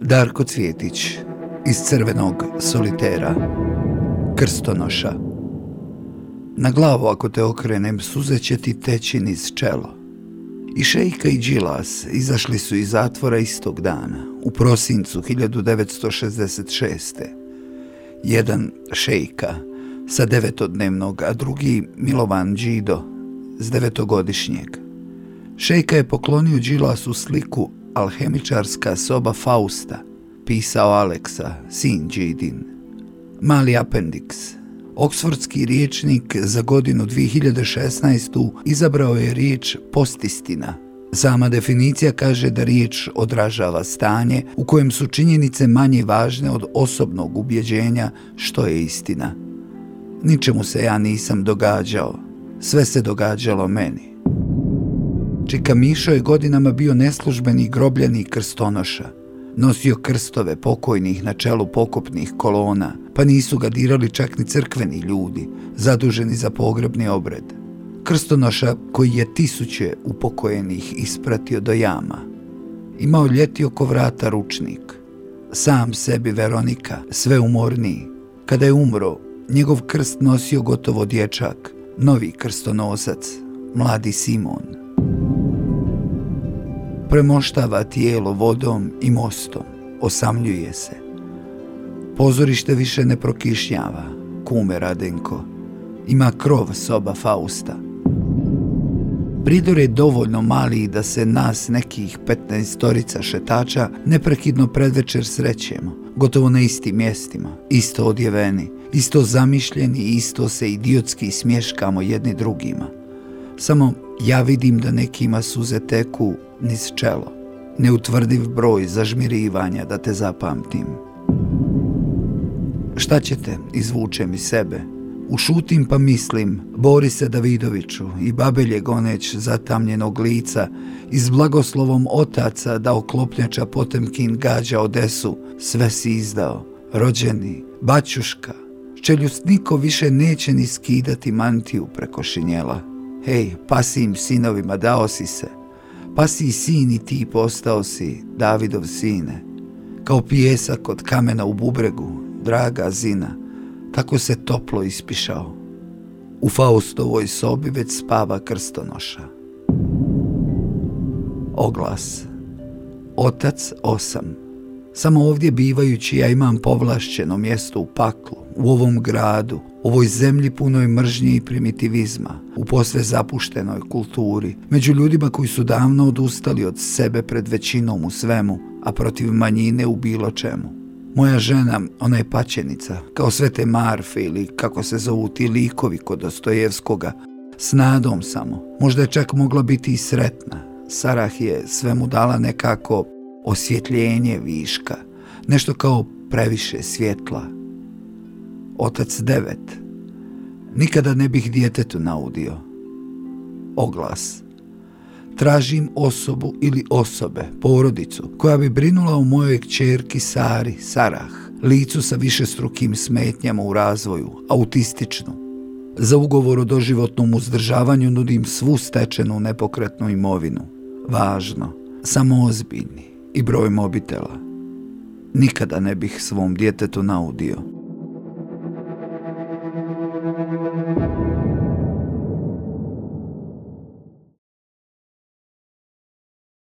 Darko Cvjetić iz crvenog solitera Krstonoša Na glavu ako te okrenem suze će ti teći niz čelo I Šejka i Đilas izašli su iz zatvora istog dana u prosincu 1966. Jedan Šejka sa devetodnevnog, a drugi Milovan Đido s devetogodišnjeg. Šejka je poklonio Đilasu sliku Alhemičarska soba Fausta, pisao Aleksa, sin Jadin. Mali apendiks. Oksfordski riječnik za godinu 2016. izabrao je riječ postistina. Sama definicija kaže da riječ odražava stanje u kojem su činjenice manje važne od osobnog ubjeđenja što je istina. Ničemu se ja nisam događao. Sve se događalo meni. Čika Mišo je godinama bio neslužbeni grobljani krstonoša. Nosio krstove pokojnih na čelu pokopnih kolona, pa nisu ga dirali čak ni crkveni ljudi, zaduženi za pogrebni obred. Krstonoša koji je tisuće upokojenih ispratio do jama. Imao ljeti oko vrata ručnik. Sam sebi Veronika, sve umorniji. Kada je umro, njegov krst nosio gotovo dječak, novi krstonosac, mladi Simon premoštava tijelo vodom i mostom, osamljuje se. Pozorište više ne prokišnjava, kume Radenko. Ima krov soba Fausta. Pridor je dovoljno mali da se nas nekih 15 storica šetača neprekidno predvečer srećemo, gotovo na istim mjestima, isto odjeveni, isto zamišljeni i isto se idiotski smješkamo jedni drugima. Samo ja vidim da nekima suze teku niz čelo. Neutvrdiv broj zažmirivanja da te zapamtim. Šta ćete, izvuče mi sebe. Ušutim pa mislim, Borise Davidoviću i babelje goneć zatamljenog lica, iz blagoslovom otaca da oklopnjača Potemkin gađa Odesu, sve si izdao, rođeni, baćuška, čeljust niko više neće ni skidati mantiju preko šinjela. Hej, pasim sinovima, dao si se, pa si sin i ti postao si Davidov sine. Kao pijesak od kamena u bubregu, draga zina, tako se toplo ispišao. U Faustovoj sobi već spava krstonoša. Oglas. Otac osam. Samo ovdje bivajući ja imam povlašćeno mjesto u paklu, u ovom gradu, ovoj zemlji punoj mržnje i primitivizma, u posve zapuštenoj kulturi, među ljudima koji su davno odustali od sebe pred većinom u svemu, a protiv manjine u bilo čemu. Moja žena, ona je paćenica, kao sve te marfe ili kako se zovu ti likovi kod Dostojevskoga, s nadom samo, možda je čak mogla biti i sretna. Sarah je svemu dala nekako osvjetljenje viška, nešto kao previše svjetla. Otac devet. Nikada ne bih djetetu naudio. Oglas. Tražim osobu ili osobe, porodicu, koja bi brinula o mojoj kćerki Sari, Sarah, licu sa višestrukim smetnjama u razvoju, autističnu. Za ugovor o doživotnom uzdržavanju nudim svu stečenu nepokretnu imovinu. Važno, samo ozbiljni i broj mobitela. Nikada ne bih svom djetetu naudio.